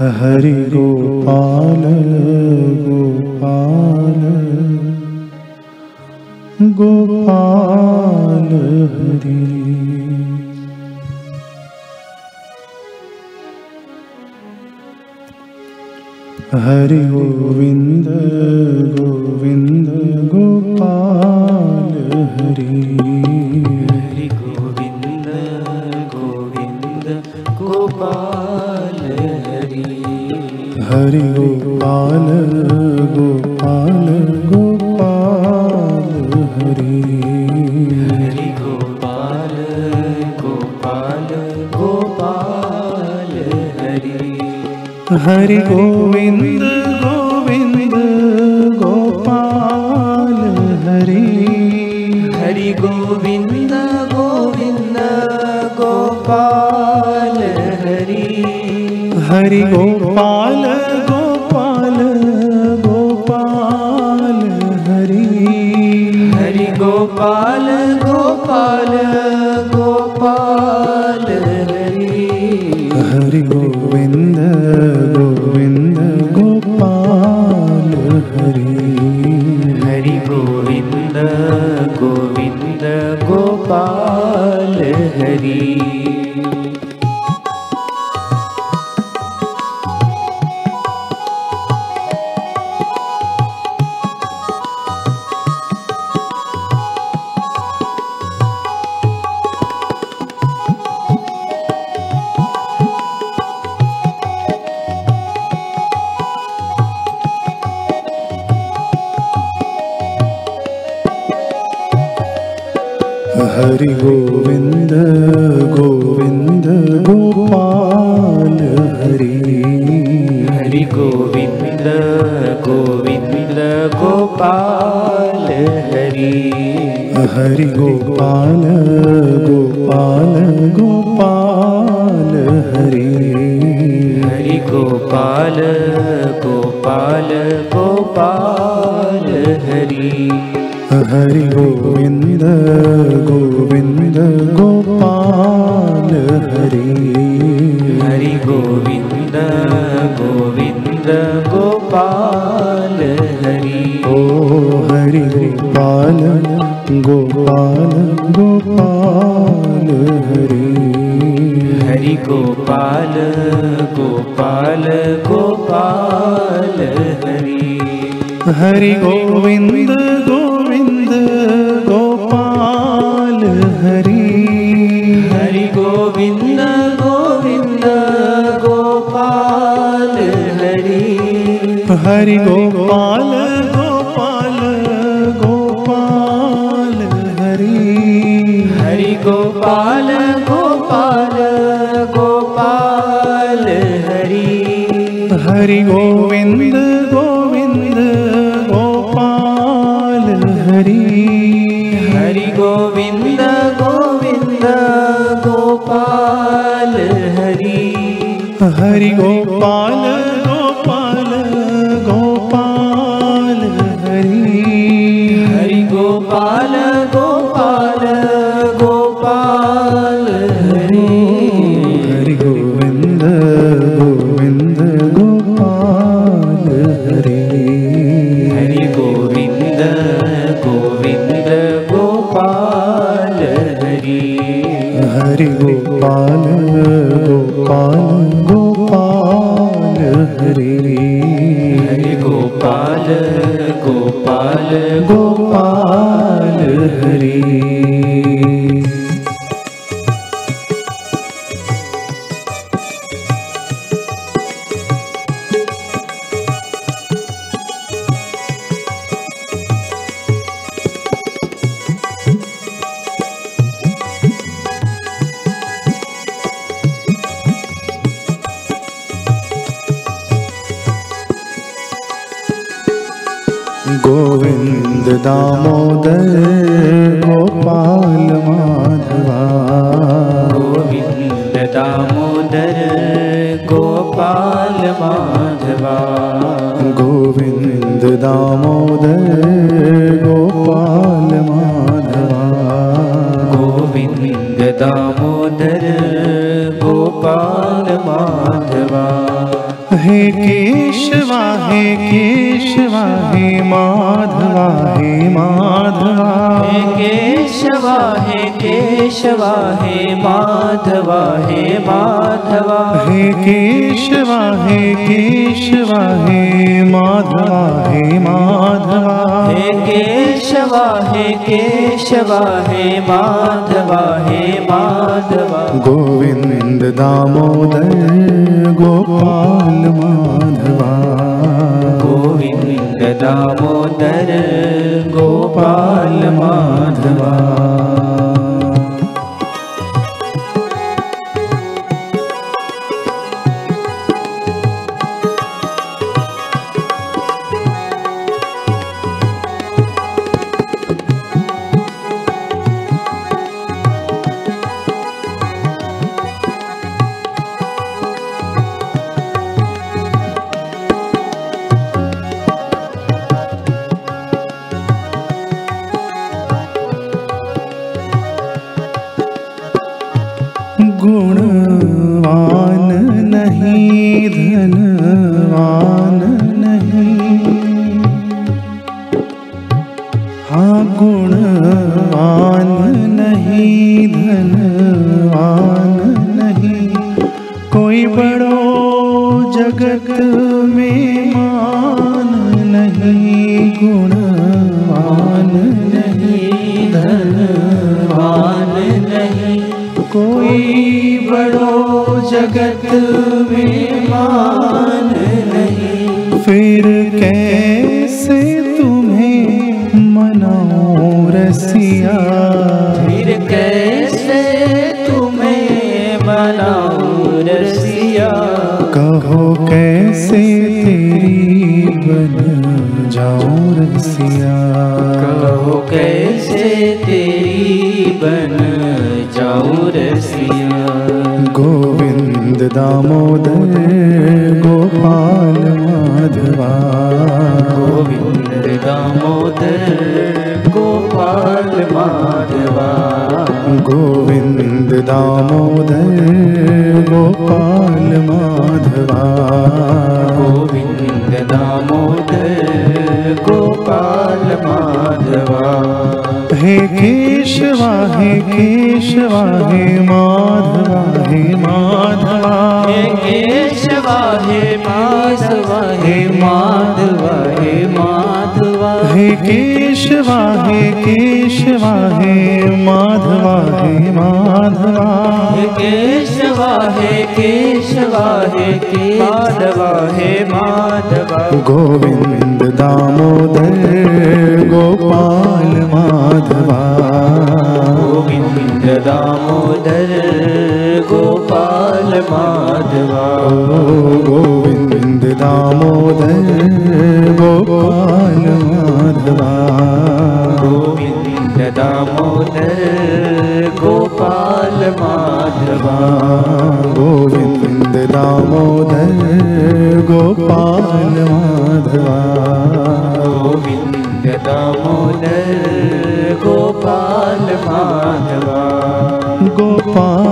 हरि गोपाल गोपाल। गोपाल हरि। हरि गोविन्द गोविन्द गोपाल हरि गोपाल गोपाल गोपाल हरि। हरि गोपाल गोपाल गोपाल हरि। हरि गोविंद गोविंद गोपाल हरि। हरि गोविंद गोविन्द गोपाल हरि। हरि गोपाल गोपाल गोपाल गोपाल हरि हरि गोविन्द गोविन्द गोपाल हरि। हरि गोविन्द गोविन्द गोपाल हरि गोविन्द गोविन्द गोपाल हरि हरि गोविन्द गोविन्द गोपाल हरि हरि गोपाल गोपाल गोपाल हरि हरि गोपाल गोपाल गोपाल हरि हरि गोविन्द गोविन्द गोपाल हरि हरि गोविन्द गोविन्द गोपाल हरि। ओ हरि गोपाल गोपाल गोपाल हरि। हरि गोपाल गोपाल गोपाल हरि। हरि गोविन्द गोविन्द हरि गोपाल गोपाल गोपाल हरि हरि गोपाल गोपाल गोपाल हरि हरि गोविन्द गोविन्द गोपाल हरि हरि गोविन्द गोविन्द गोपाल हरि हरि गोपाल गोपाल गोपाल गोपाल हरि। हरि गोविन्द गोविन्द गोपाल हरि। हरि गोविन्द गोविन्द गोपाल हरि। हरि गोपाल गोपाल गोपाल हरि। हरि गोपाल गोपाल गोपाल गोविन्द दामोदर दामोदर हे केशवा हे केशवा हे माधवा हे माधवा। हे केशवा हे केशवा हे माधवा हे माधवा। हे केशवा हे केशवा हे माधवा हे माधवा। हे केशवा हे केशवा हे माधवा हे माधवा। गोविंद दामोदर गोपाल माधवा। गोविंद दामोदर गोपाल माधवा गुणवान नहीं धनवान नहीं। हाँ गुणवान नहीं धनवान नहीं। कोई बड़ो जगत में मान नहीं गुणवान जगत में मान नहीं। फिर कैसे तुम्हें मनाऊं रसिया? फिर कैसे तुम्हें मनाऊं रसिया? कहो कैसे तेरी बन जाऊँ रसिया? कहो कैसे तेरी दामोदर गोपाल माधवा। गोविंद दामोदर गोपाल माधवा। गोविंद दामोदर गोपाल माधवा। केशवा हे केशवा हे माधवा। हे माधवा हे केशवा हे माधवा। हे माधवा हे माधवा हे केशवा हे केशवा हे माधवा। हे माधवा हे केशवा हे केशवा हे माधवा। हे माधवा गोविंद दामोदर गोपाल माधवा। गोपाल